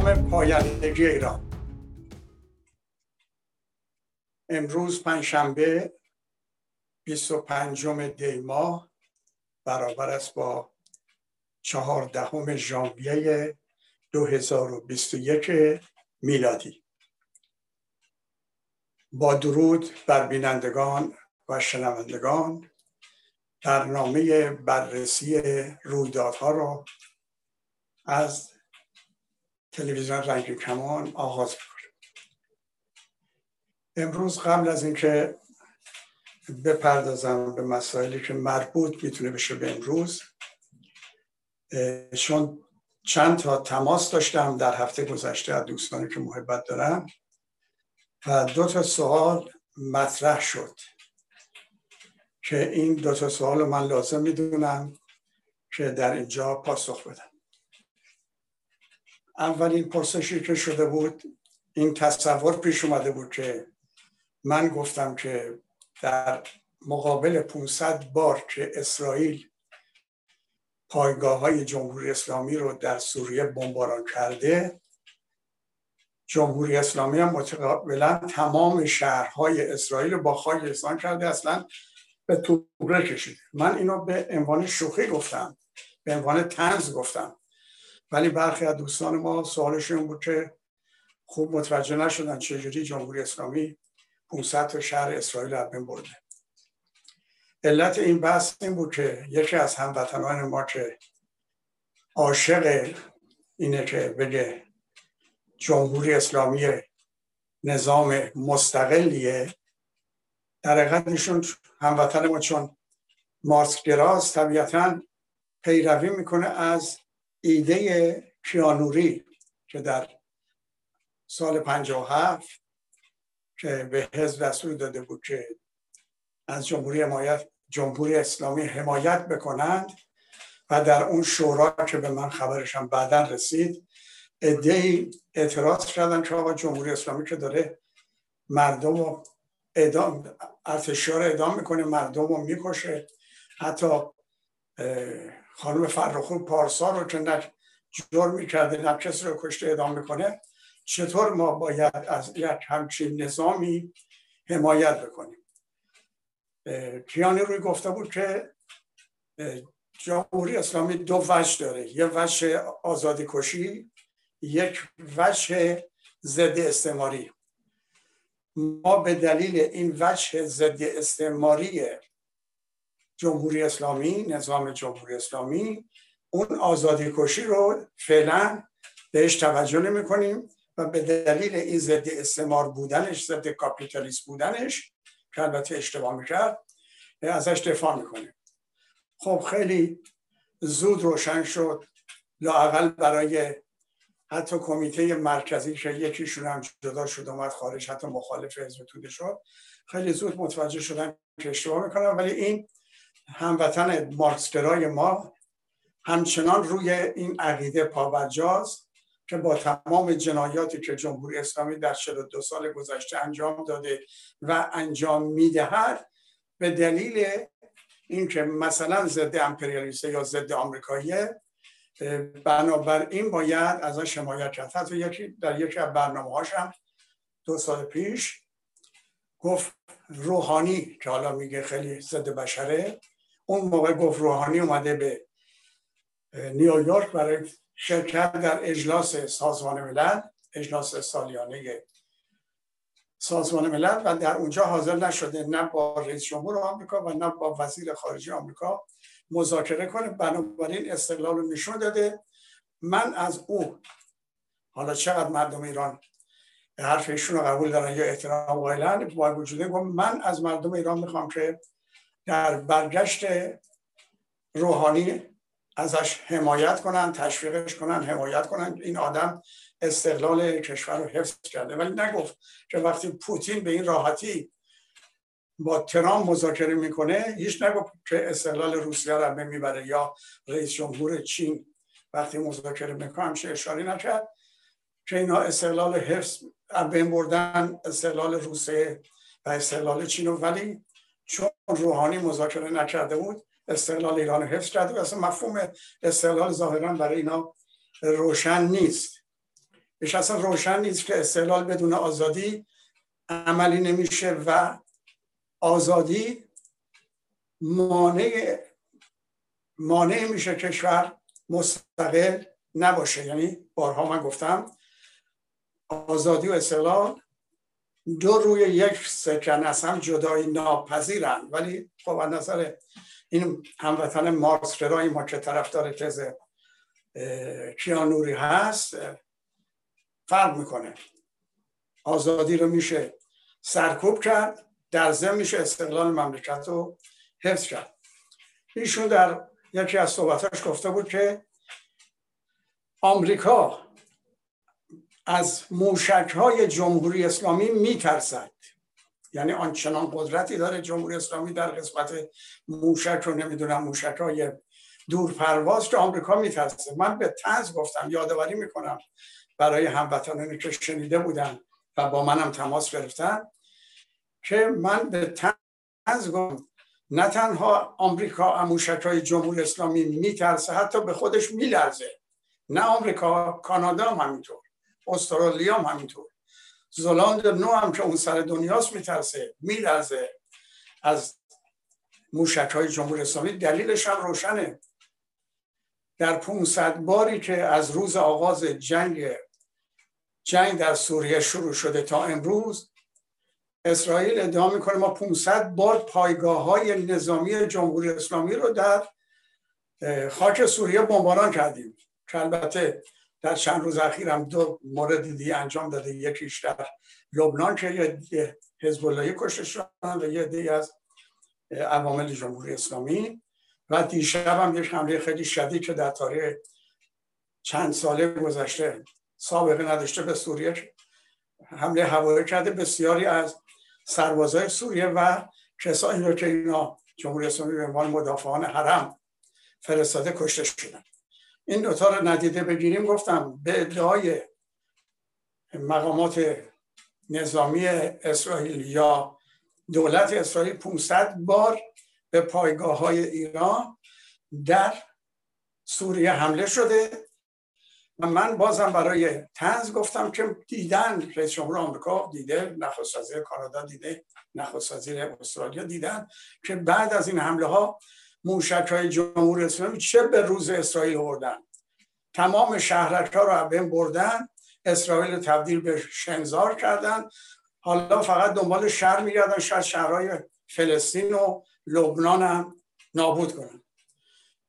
نام پایندگی ایران. امروز پنجشنبه 25 دی ماه برابر است با چهاردهم ژانویه 2021 میلادی. با درود بر بینندگان و شنوندگان برنامه بررسی رویدادها را از تلویزیون رنگ کمان آغاز می‌کنیم امروز قبل از اینکه بپردازم به مسائلی که مربوط می‌تونه بشه به امروز چون چند تا تماس داشتم در هفته گذشته از دوستانی که محبت دارم و دو تا سوال مطرح شد که این دو تا سوال من لازم می‌دونم که در اینجا پاسخ بدم اولین پرسشی که شده بود این تصور پیش اومده بود که من گفتم که در مقابل 500 بار که اسرائیل پایگاه های جمهوری اسلامی رو در سوریه بمباران کرده جمهوری اسلامی هم متقابلا تمام شهرهای اسرائیل با خاک یکسان کرده اصلا به توبره کشیده. من اینو به عنوان شوخی گفتم به عنوان تنز گفتم. ولی برخی از دوستان ما سوالشون بود که خوب متوجه نشدن چجوری جمهوری اسلامی 500 تا شهر اسرائیل رو بین برده. علت این بحث این بود که یکی از هموطنان ما که عاشق اینه که بگه جمهوری اسلامی نظام مستقلیه در حقیقت ایشون هموطن ما چون مارکسگراست طبیعتا پیروی می‌کنه از ایده کیانوری که در سال 57 که به حزب دستور داده بود که از جمهوری حمایت جمهوری اسلامی حمایت بکنند و در اون شورا که به من خبرشم بعدا رسید ادهی اعتراض کردن که آقا جمهوری اسلامی که داره مردم رو اعدام ارتشار اعدام می‌کنه مردم رو می‌کشه. حتی خانم فرخون پارسا رو که نه جرمی کرده نه کسی رو کشته اعدام می‌کنه چطور ما باید از یک همچین نظامی حمایت بکنیم؟ کیانی روی گفته بود که جمهوری اسلامی دو وجه داره. یه وجه آزادی کشی یک وجه ضد استعماری. ما به دلیل این وجه ضد استعماری جمهوری اسلامی نظام جمهوری اسلامی اون آزادی کشی رو فعلا بهش توجه نمی کنیم و به دلیل این ضد استعمار بودنش ضد کاپیتالیست بودنش که البته اشتباه می‌کرد ازش دفاع می‌کنیم. خب خیلی زود روشن شد. لاقل برای حتی کمیته مرکزی که یکیشون هم جدا شد اومد خارج حتی مخالف حزب توده شد. خیلی زود متوجه شدن که اشتباه می‌کنم ولی این هموطن مارکسگرای ما همچنان روی این عقیده پابرجاست که با تمام جنایاتی که جمهوری اسلامی در 42 سال گذشته انجام داده و انجام می‌دهد به دلیل اینکه مثلا ضد امپریالیسته یا ضد آمریکاییه بنابراین باید ازش حمایت کرد. حتی یکی در یکی از برنامه هاشم دو سال پیش گفت روحانی که حالا میگه خیلی ضد بشره اون موقع گفت روحانی اومده به نیویورک برای شرکت در اجلاس سازمان ملل اجلاس سالیانه سازمان ملل و در اونجا حاضر نشده نه با رئیس جمهور آمریکا و نه با وزیر خارجه آمریکا مذاکره کنه. بنابراین استقلال رو نشون داده. من از او حالا چقدر مردم ایران حرف ایشون رو قبول دارن یا احترام قائلن با وجوده من از مردم ایران می‌خوام که در برگشت روحانی ازش حمایت کنن تشویقش کنن حمایت کنن. این آدم استقلال کشور رو حفظ کرده. ولی نگفت که وقتی پوتین به این راحتی با ترام مذاکره می‌کنه هیچ نگفت که استقلال روسیه رو می‌بره یا رئیس جمهور چین وقتی مذاکره می‌کنه. همشه اشاره نکرد که اینا استقلال حفظ بین بردن استقلال روسیه و استقلال چین ولی چون روحانی مذاکره نکرده بود استقلال ایران حفظ کرده و اصلا مفهوم استقلال ظاهرا برای اینا روشن نیست. بهش اصلا روشن نیست که استقلال بدون آزادی عملی نمیشه و آزادی مانع مانع میشه کشور مستقل نباشه. یعنی بارها من گفتم آزادی و استقلال دو روی یک سکن از هم جدایی ناپذیرن. ولی خب از نظر این هموطن مارکس فرای ما که طرفدار تز کیانوری هست فرق می‌کنه. آزادی رو میشه سرکوب کرد در ضمن میشه استقلال مملکت رو حفظ کرد. ایشون در یکی از صحبتاش گفته بود که آمریکا از موشک های جمهوری اسلامی میترسد. یعنی آنچنان قدرتی داره جمهوری اسلامی در قسمت موشک رو نمی‌دونم موشک های دور پرواز که آمریکا میترسه. من به تنز گفتم یادآوری می‌کنم برای هموطنانی که شنیده بودن و با منم تماس گرفتن که من به تنز گفتم نه تنها آمریکا موشک های جمهوری اسلامی میترسه حتی به خودش میلرزه. نه آمریکا کانادا هم همینطور. استرالیا هم همینطور. زلاند نو هم که اون سر دنیاست میترسه میلرزه. از موشک های جمهوری اسلامی دلیلش هم روشنه. در 500 باری که از روز آغاز جنگ جنگ در سوریه شروع شده تا امروز اسرائیل ادعا می‌کنه ما 500 بار پایگاه های نظامی جمهوری اسلامی رو در خاک سوریه بمباران کردیم. که البته در چند روز اخیر هم دو مورد دیگه انجام داده. یکیش در لبنان که یه حزب اللهی کشته شدن و یه دیگه از عوامل جمهوری اسلامی. و دیشب هم یک حمله خیلی شدید که در تاریخ چند ساله گذشته سابقه نداشته به سوریه حمله هوایی کرده. بسیاری از سربازای سوریه و کسانی رو که اینا جمهوری اسلامی به عنوان مدافعان حرم فرستاده کشته شدن. این دوتا رو ندیده بگیریم گفتم به ادعای مقامات نظامی اسرائیل یا دولت اسرائیل 500 بار به پایگاه های ایران در سوریه حمله شده و من بازم برای تنز گفتم که دیدن رئیس جمهور آمریکا دیده نخست وزیر کانادا دیده نخست وزیر استرالیا دیدن که بعد از این حمله ها موشک های جمهوری اسلامی چه به روز اسرائیل بردن تمام شهرک ها رو بین بردن اسرائیل تبدیل به شنزار کردن. حالا فقط دنبال شهر میگردن شاید شهرهای فلسطین و لبنان هم نابود کنن.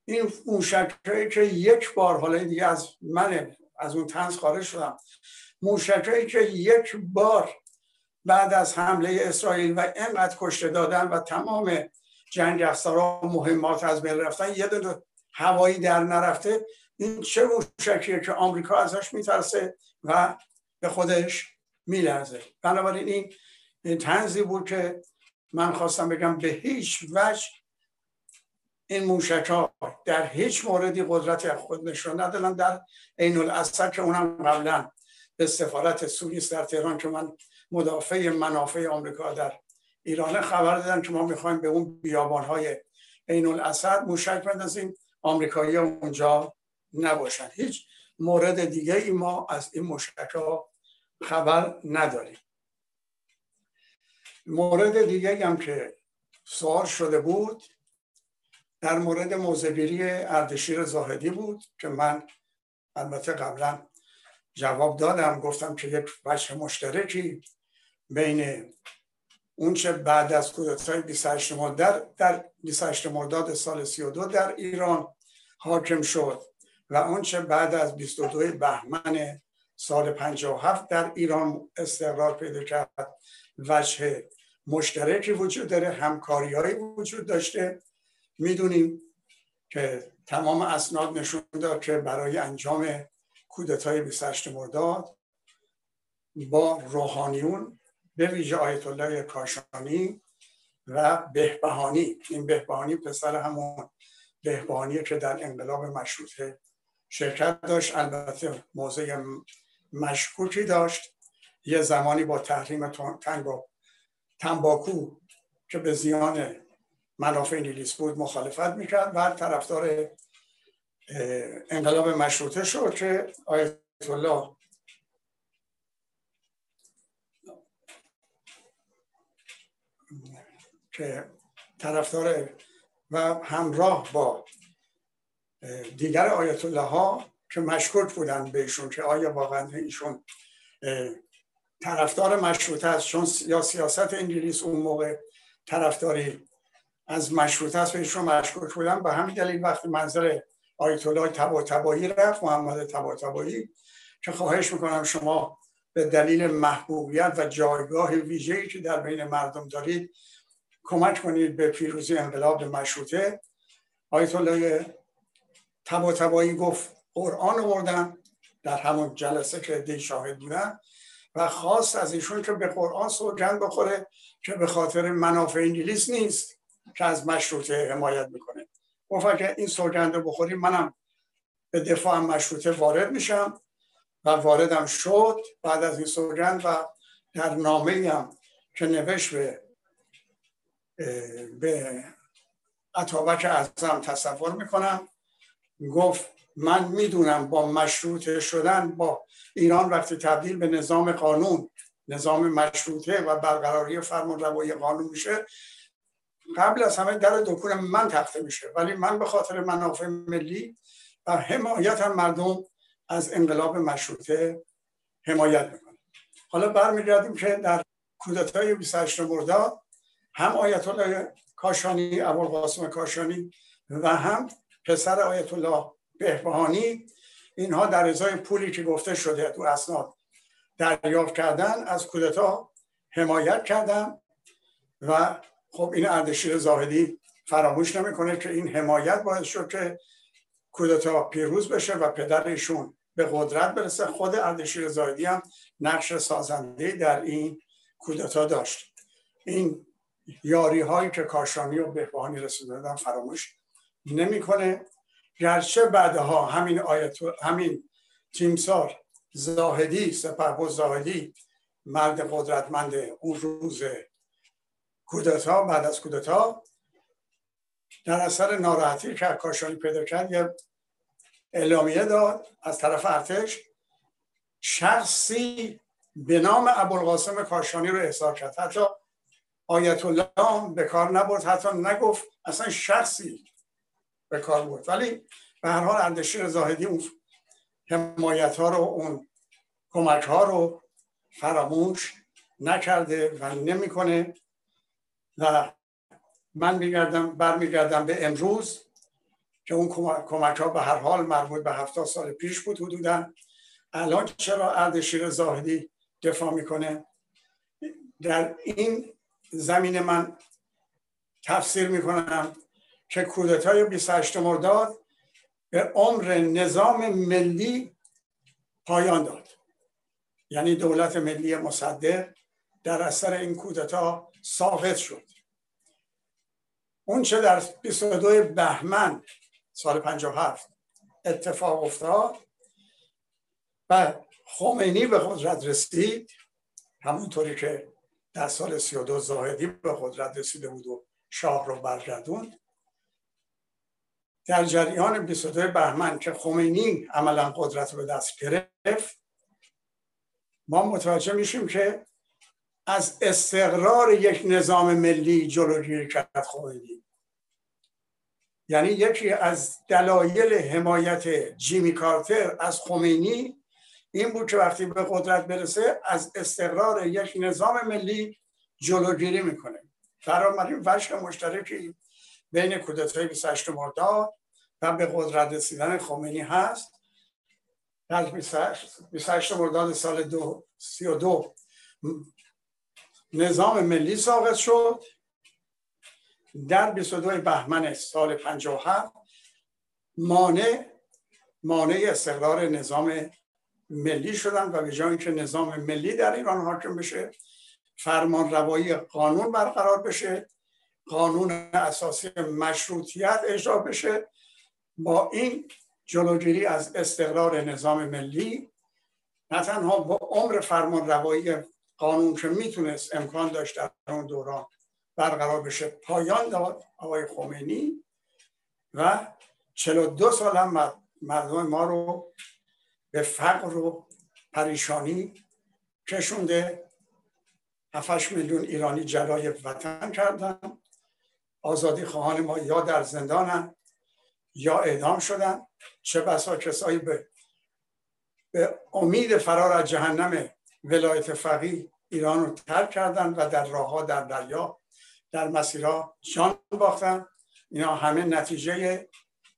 این موشک که یک بار حالا دیگه از من از اون تنز خارج شدم. موشک که یک بار بعد از حمله اسرائیل و اینقدر کشته دادن و تمام جنگ افسرا مهمات از بین رفتن. یه دونه هوایی در نرفته. این چه موشکیه که آمریکا ازش میترسه و به خودش میلرزه. بنابراین این تنزی بود که من خواستم بگم به هیچ وجه این موشک ها در هیچ موردی قدرت خود نشون ندادن. در عین الاثر که اونم قبلا به سفارت سوئیس در تهران که من مدافع منافع آمریکا در ایران خبر دادن که ما می‌خوایم به اون بیابان های عین الاسد موشک بندازیم. آمریکایی اونجا نباشن. هیچ مورد دیگه ای ما از این موشک ها خبر نداریم. مورد دیگه هم که سوال شده بود در مورد موزگیری اردشیر زاهدی بود که من البته قبلا جواب دادم. گفتم که یک وجه مشترکی بین اونچه بعد از کودتای 28 مرداد در 28 مرداد سال 32 در ایران حاکم شد و اونچه بعد از 22 بهمن سال 57 در ایران استقرار پیدا کرد. وجه مشترکی وجود داره همکاری وجود داشته. می‌دونیم که تمام اسناد نشون داد که برای انجام کودتای 28 مرداد با روحانیون به ویژه آیت الله کاشانی و بهبهانی. این بهبهانی پسر همون بهبهانی که در انقلاب مشروطه شرکت داشت. البته موضع مشکوکی داشت. یه زمانی با تحریم تنباکو که به زیان منافع انگلیس بود مخالفت می‌کرد و طرفدار انقلاب مشروطه شد که آیت الله که طرفدار و همراه با دیگر آیت الله ها که مشکوک بودن بهشون که آیا واقعا ایشون طرفدار مشروطه است چون یا سیاست انگلیس اون موقع طرفداری از مشروطه است بهشون مشکوک بودن. به همین دلیل وقتی منظر آیت الله تبا تبایی رفت محمد تبا تبایی که خواهش می‌کنم شما به دلیل محبوبیت و جایگاه ویژه‌ای که در بین مردم دارید کمک کنید به پیروزی انقلاب مشروطه. آیت الله تبا تبایی گفت قرآن آوردن در همون جلسه که دی شاهد بودن و خواست از ایشون که به قرآن سوگند بخوره که به خاطر منافع انگلیس نیست که از مشروطه حمایت می‌کنه. گفت اگر این سوگند رو بخوریم منم به دفاع مشروطه وارد میشم. و واردم شد. بعد از این سوگند و در نامه هم که نوشت به به عطابک اعظم تصور می‌کنم. گفت من می‌دونم با مشروطه شدن با ایران وقتی تبدیل به نظام قانون نظام مشروطه و برقراری فرمان روایی قانون میشه قبل از همه در دکون من تخته میشه. ولی من به خاطر منافع ملی و حمایت هم مردم از انقلاب مشروطه حمایت می‌کنم. حالا برمیگردیم که در کودتای 28 مرداد هم آیت الله کاشانی ابوالقاسم کاشانی و هم پسر آیت الله بهبهانی. اینها در ازای پولی که گفته شده تو اسناد دریافت کردن از کودتا حمایت کردن و خب این اردشیر زاهدی فراموش نمی‌کنه که این حمایت باعث شد که کودتا پیروز بشه و پدرشون به قدرت برسه. خود اردشیر زاهدی هم نقش سازنده در این کودتا داشت. این یاری هایی که کاشانی و بهبهانی رسیده فراموش نمی‌کنه. گرچه بعدها همین آیت همین تیمسار زاهدی سپه زاهدی مرد قدرتمند اون روز کودتا بعد از کودتا در اثر ناراحتی که کاشانی پیدا کرد یه اعلامیه داد از طرف ارتش شخصی به نام ابوالقاسم کاشانی رو احضار کرد. حتی آیت الله به کار نبرد حتی نگفت اصلا شخصی به کار بود ولی به هر حال اردشیر زاهدی اون حمایت ها رو اون کمک ها رو فراموش نکرده و نمی‌کنه. و من میگردم برمیگردم به امروز که اون کمک ها به هر حال مربوط به هفتاد سال پیش بود حدودا. الان چرا اردشیر زاهدی دفاع می‌کنه؟ در این زمین من تفسیر می‌کنم که کودتای 28 مرداد به عمر نظام ملی پایان داد. یعنی دولت ملی مصدق در اثر این کودتا ساقط شد. اون چه در 22 بهمن سال 57 اتفاق افتاد و خمینی به قدرت رسید همونطوری که در سال 32 زاهدی به قدرت رسیده بود و شاه رو برگردوند. در جریان 22 بهمن که خمینی عملا قدرت رو به دست گرفت ما متوجه میشیم که از استقرار یک نظام ملی جلوگیری کرد خمینی. یعنی یکی از دلایل حمایت جیمی کارتر از خمینی این بود که وقتی به قدرت برسه از استقرار یک نظام ملی جلوگیری می‌کنه. بنابراین وجه مشترکی بین کودتای 28 مرداد و به قدرت رسیدن خمینی هست. در 28 مرداد سال 32 نظام ملی ساقط شد. در 22 بهمن سال 57 مانع مانع استقرار نظام ملی شدن و به جای که نظام ملی در ایران حاکم بشه فرمان روایی قانون برقرار بشه قانون اساسی مشروطیت اجرا بشه. با این جلوگیری از استقرار نظام ملی نه تنها با عمر فرمان روایی قانون که می‌تونست امکان داشت در اون دوران برقرار بشه پایان داد آقای خمینی و 42 سال هم مردم ما رو به فقر و پریشانی کشونده. 7 میلیون ایرانی جلای وطن کردن. آزادی خواهان ما یا در زندانن یا اعدام شدن. چه بسا کسایی به به امید فرار از جهنم ولایت فقیه ایران رو ترک کردن و در راه در دریا در مسیرها جان باختن. اینا همه نتیجه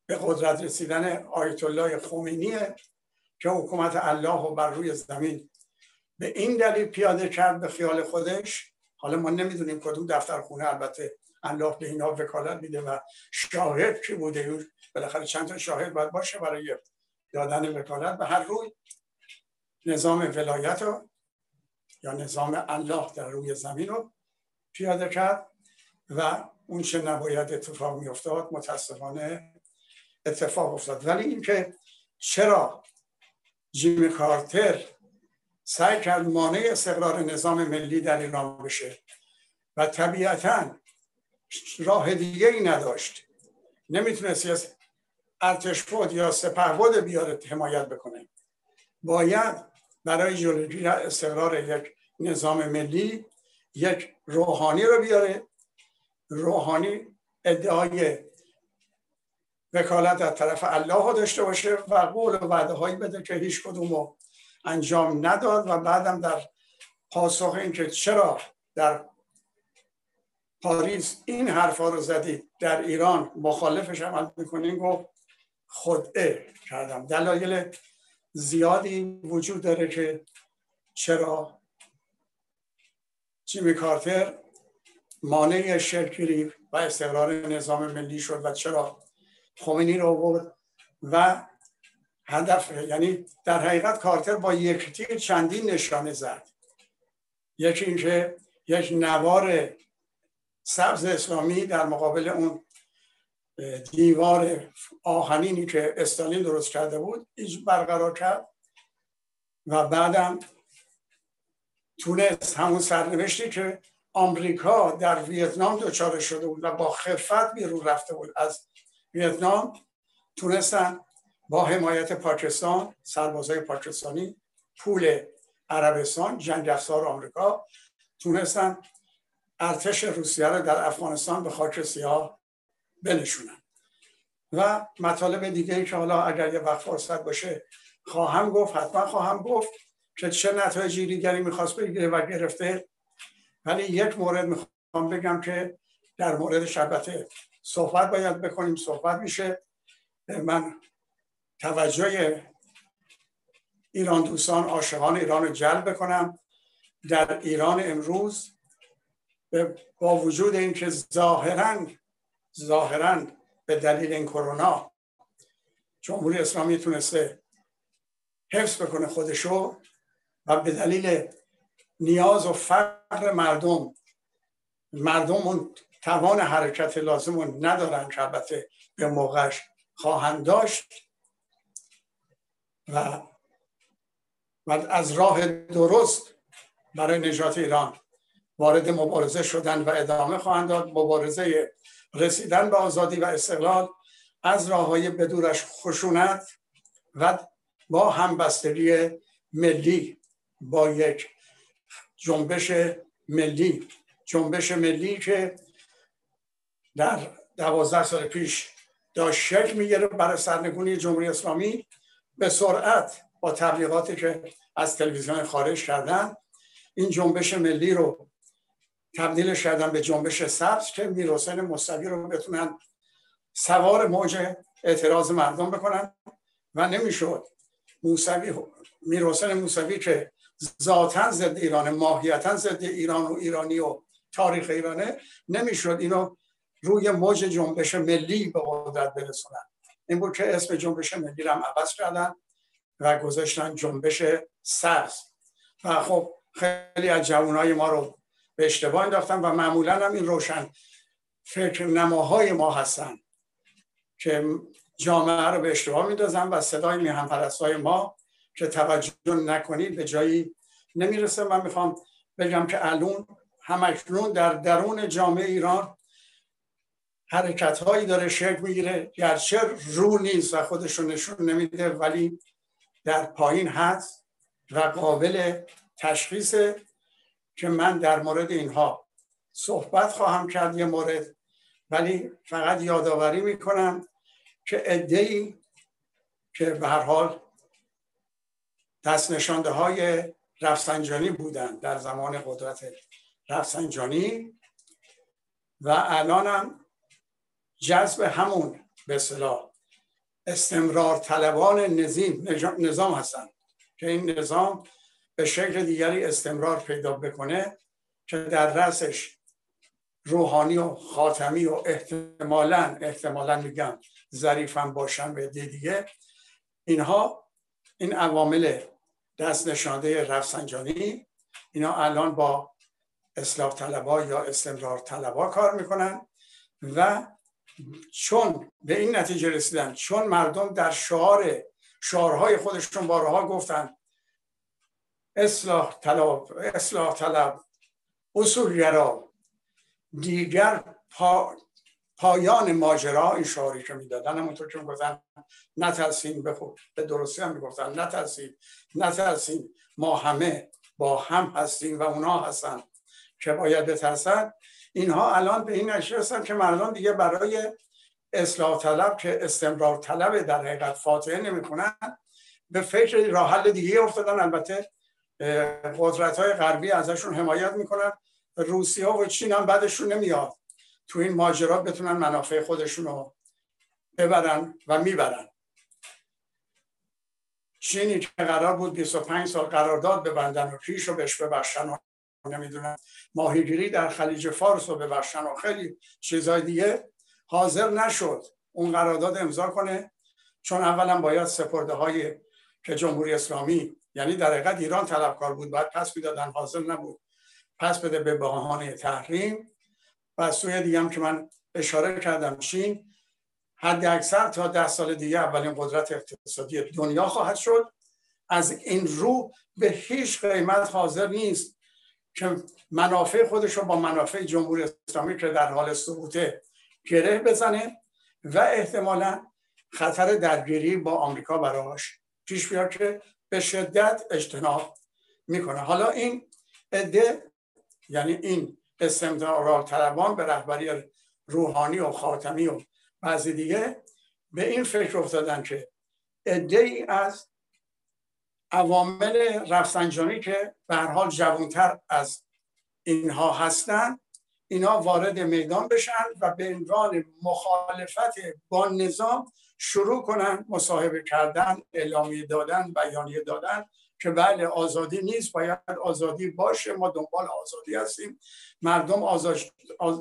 به قدرت رسیدن آیت الله خمینیه که حکومت الله رو بر روی زمین به این دلیل پیاده کرد به خیال خودش. حالا ما نمی‌دونیم کدوم دفتر خونه البته الله به اینا وکالت میده و شاهد کی بوده بالاخره چند تا شاهد باید باشه برای دادن وکالت. به هر روی نظام ولایت رو یا نظام الله در روی زمین رو پیاده کرد و اون چه نباید اتفاق می افتاد متاسفانه اتفاق افتاد. ولی اینکه چرا جیمی کارتر سعی کرد مانع استقرار نظام ملی در ایران بشه و طبیعتا راه دیگه ای نداشت. نمی‌تونست از ارتش یا سپهبد بیاره حمایت بکنه. باید برای جلوگیری استقرار یک نظام ملی یک روحانی رو بیاره. روحانی ادعای وکالت در طرف الله داشته باشه و قول و وعده هایی بده که هیچ کدوم رو انجام نداد و بعدم در پاسخ اینکه چرا در پاریس این حرفا رو زدی در ایران مخالفش عمل می‌کنین گفت خودعه کردم. دلایل زیادی وجود داره که چرا جیمی کارتر مانع شرکری و استقرار نظام ملی شد و چرا خمینی رو برد و هدف یعنی در حقیقت کارتر با یک تیر چندین نشانه زد. یکی اینکه یک نوار سبز اسلامی در مقابل اون دیوار آهنینی که استالین درست کرده بود ایج برقرار کرد و بعدم تونست همون سرنوشتی که آمریکا در ویتنام دچار شده بود و با خفت بیرون رفته بود از ویتنام تونستن با حمایت پاکستان سربازای پاکستانی پول عربستان جنگ افزار آمریکا تونستن ارتش روسیه رو در افغانستان به خاک سیاه بنشونن. و مطالب دیگه که حالا اگر یه وقت فرصت باشه خواهم گفت حتما خواهم گفت که چه نتایجی دیگری می‌خواست بگیره و گرفته. ولی یک مورد می‌خوام بگم که در مورد شبته صحبت باید بکنیم صحبت میشه. من توجه ایران دوستان عاشقان ایران رو جلب بکنم. در ایران امروز با وجود اینکه ظاهرا ظاهرا به دلیل این کرونا جمهوری اسلامی تونسته حفظ بکنه خودشو و به دلیل نیاز و فقر مردم مردم اون توان حرکت لازم رو ندارن که البته به موقعش خواهند داشت. و و از راه درست برای نجات ایران وارد مبارزه شدن و ادامه خواهند داد. مبارزه رسیدن به آزادی و استقلال از راه های بدورش خشونت و با همبستگی ملی با یک جنبش ملی جنبش ملی که در دوازده سال پیش داشت شکل می‌گیره برای سرنگونی جمهوری اسلامی به سرعت با تبلیغاتی که از تلویزیون خارج کردن این جنبش ملی رو تبدیل کردن به جنبش سبز که میرحسین مصطفی رو بتونن سوار موج اعتراض مردم بکنن و نمی‌شد موسوی میرحسین موسوی که ذاتا ضد ایران ماهیتا ضد ایران و ایرانی و تاریخ ایرانه نمی‌شد اینو روی موج جنبش ملی به قدرت برسونن. این بود که اسم جنبش ملی رو هم عوض کردن و گذاشتن جنبش سبز و خب خیلی از جوانای ما رو به اشتباه انداختن و معمولا هم این روشن فکر نماهای ما هستن که جامعه رو به اشتباه میدازن و صدای میهم های ما که توجه نکنید به جایی نمی‌رسه. من می‌خوام بگم که الان همکنون در درون جامعه ایران حرکت هایی داره شکل می‌گیره. گرچه رو نیست و خودش رو نشون نمیده ولی در پایین هست و قابل تشخیص که من در مورد اینها صحبت خواهم کرد یه مورد. ولی فقط یادآوری می‌کنم که ای که به هر حال دست نشانده های رفسنجانی بودند در زمان قدرت رفسنجانی و الانم جذب همون به صلاح استمرار طلبان نظیم نظام هستند که این نظام به شکل دیگری استمرار پیدا بکنه که در رسش روحانی و خاتمی و احتمالا احتمالا میگم ظریفم باشن به دیگه. اینها این عوامل دست نشانده رفسنجانی. اینا الان با اصلاح طلبا یا استمرار طلبا کار می‌کنن و چون به این نتیجه رسیدن چون مردم در شعار شعارهای خودشون بارها گفتن اصلاح طلب اصلاح طلب اصولگرا دیگر پا پایان ماجرا این شعاری که می‌دادن. همونطور که می‌گفتن نترسین بخود به درستی هم می‌گفتن نترسین نترسین ما همه با هم هستیم و اونا هستن که باید بترسن. اینها الان به این نشستن که مردم دیگه برای اصلاح طلب که استمرار طلب در حقیقت فاتحه نمی‌کنن به فکر راه حل دیگه افتادن. البته قدرت های غربی ازشون حمایت می‌کنن. روسیه و چین هم بعدشون نمیاد. تو این ماجرا بتونن منافع خودشون رو ببرن و می‌برن. چینی که قرار بود 25 سال قرارداد ببندن و کیش رو بهش ببخشن و نمی‌دونم. ماهیگیری در خلیج فارس رو ببخشن و خیلی چیزای دیگه حاضر نشد. اون قرارداد امضا کنه. چون اولا باید سپرده های که جمهوری اسلامی یعنی در حقیقت ایران طلبکار بود باید پس می‌دادن حاضر نبود. پس بده به بهانه تحریم. و سوی دیگه هم که من اشاره کردم چین حد اکثر تا ده سال دیگه اولین قدرت اقتصادی دنیا خواهد شد. از این رو به هیچ قیمت حاضر نیست. که منافع خودش رو با منافع جمهوری اسلامی که در حال سقوطه گره بزنه و احتمالا خطر درگیری با آمریکا براش پیش بیاد که به شدت اجتناب می‌کنه. حالا این عده یعنی این استمرار طلبان به رهبری روحانی و خاتمی و بعضی دیگه به این فکر افتادن که عده ای از عوامل رفسنجانی که به هر حال جوانتر از اینها هستند اینا وارد میدان بشن و به عنوان مخالفت با نظام شروع کنن مصاحبه کردن اعلامیه دادن بیانیه دادن که بله آزادی نیست باید آزادی باشه ما دنبال آزادی هستیم. مردم آزاد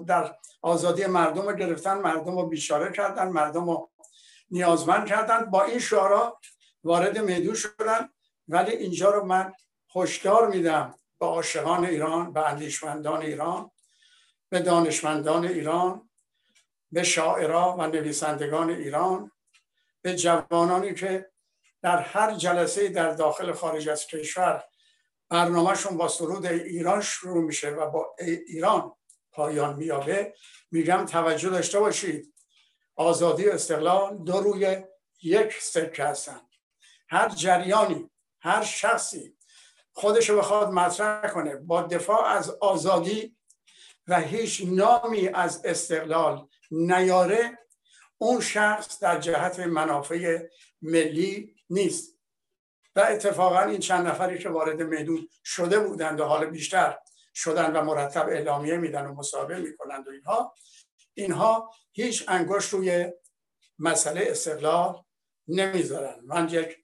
در آزادی مردم رو گرفتن مردم رو بیچاره کردن مردم رو نیازمند کردن. با این شعارا وارد میدون شدن. ولی اینجا رو من هشدار میدم به عاشقان ایران به اندیشمندان ایران به دانشمندان ایران به شاعران و نویسندگان ایران به جوانانی که در هر جلسه در داخل خارج از کشور برنامهشون با سرود ایران شروع میشه و با ایران پایان میابه میگم توجه داشته باشید. آزادی و استقلال دو روی یک سکه هستن. هر جریانی هر شخصی خودش رو بخواد مطرح کنه با دفاع از آزادی و هیچ نامی از استقلال نیاره اون شخص در جهت منافع ملی نیست. و اتفاقا این چند نفری که وارد میدون شده بودند و حال بیشتر شدن و مرتب اعلامیه میدن و مصاحبه می‌کنند و اینها اینها هیچ انگشت روی مسئله استقلال نمی‌ذارن. من یک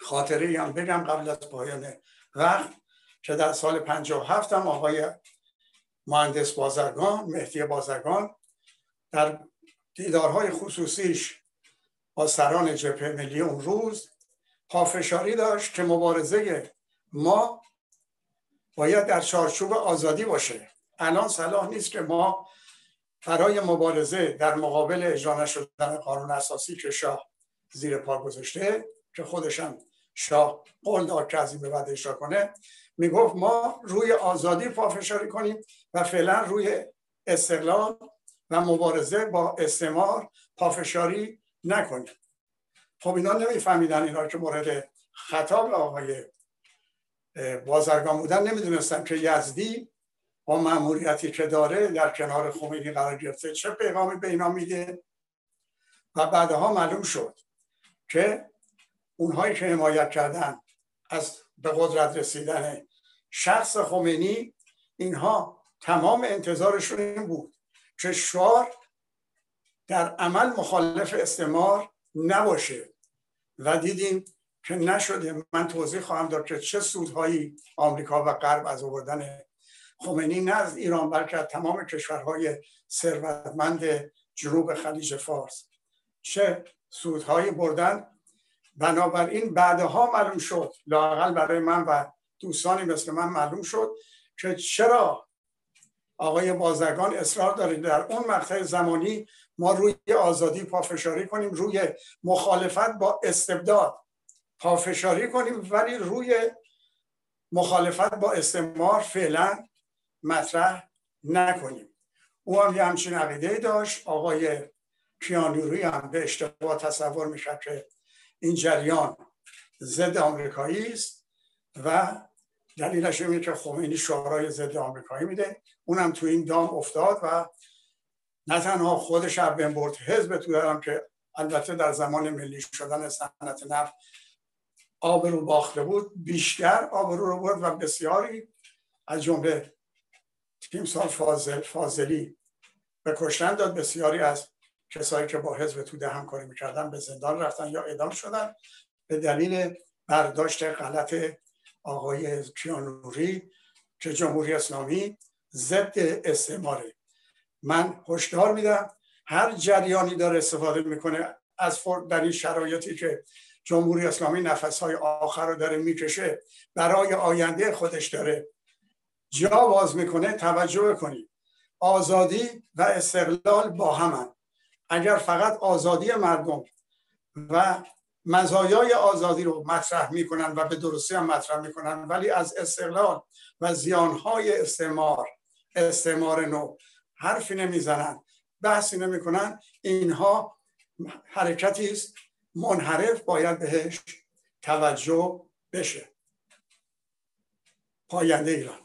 خاطره هم بگم قبل از پایان وقت که در سال 57 هم آقای مهندس بازرگان مهدی بازرگان در دیدارهای خصوصیش با سران جبهه ملی اون روز پافشاری داشت که مبارزه ما باید در چارچوب آزادی باشه. الان صلاح نیست که ما برای مبارزه در مقابل اجرا نشدن قانون اساسی که شاه زیر پا گذاشته که خودشم شاه قول داد که از این به بعد اجرا کنه. می‌گفت ما روی آزادی پافشاری کنیم و فعلا روی استقلال و مبارزه با استعمار پافشاری نکنیم. خب اینا نمیفهمیدن اینا که مورد خطاب آقای بازرگان بودن. نمی‌دونستن که یزدی با مأموریتی که داره در کنار خمینی قرار گرفته چه پیغامی به اینا میده. و بعدها معلوم شد که اونهایی که حمایت کردن از به قدرت رسیدن شخص خمینی اینها تمام انتظارشون این بود که شعار در عمل مخالف استعمار نباشه و دیدیم که نشده. من توضیح خواهم داد که چه سودهایی آمریکا و غرب از آوردن خمینی نه از ایران بلکه از تمام کشورهای ثروتمند جنوب خلیج فارس. چه سودهایی بردن؟ بنابراین بعدها معلوم شد لاقل برای من و دوستانی مثل من معلوم شد که چرا آقای بازرگان اصرار داره در اون مقطع زمانی ما روی آزادی پافشاری کنیم روی مخالفت با استبداد پافشاری کنیم ولی روی مخالفت با استعمار فعلا مطرح نکنیم. او هم یه همچین عقیده داشت آقای کیانوری هم به اشتباه تصور می‌شد که این جریان ضد آمریکایی است و دلیلش اینه که خمینی شعارهای ضد آمریکایی میده. اونم تو این دام افتاد و نه تنها خودش بین برد حزب تو دارم که البته در زمان ملی شدن صنعت نفت آبرو باخته بود بیشتر آبرو رو برد و بسیاری از جمله تیم سال فاضل فاضلی به کشتن داد. بسیاری از کسایی که با حزب توده همکاری می‌کردن به زندان رفتن یا اعدام شدن به دلیل برداشت غلط آقای کیانوری که جمهوری اسلامی ضد استعماره. من هشدار میدم هر جریانی داره استفاده می‌کنه از در این شرایطی که جمهوری اسلامی نفسهای آخر رو داره می‌کشه برای آینده خودش داره جا باز می‌کنه توجه کنید. آزادی و استقلال با همن. اگر فقط آزادی مردم و مزایای آزادی رو مطرح می‌کنن و به درستی هم مطرح می‌کنن ولی از استقلال و زیانهای استعمار استعمار نو حرفی نمی‌زنن بحثی نمی‌کنن اینها حرکتی است منحرف باید بهش توجه بشه. پاینده ایران.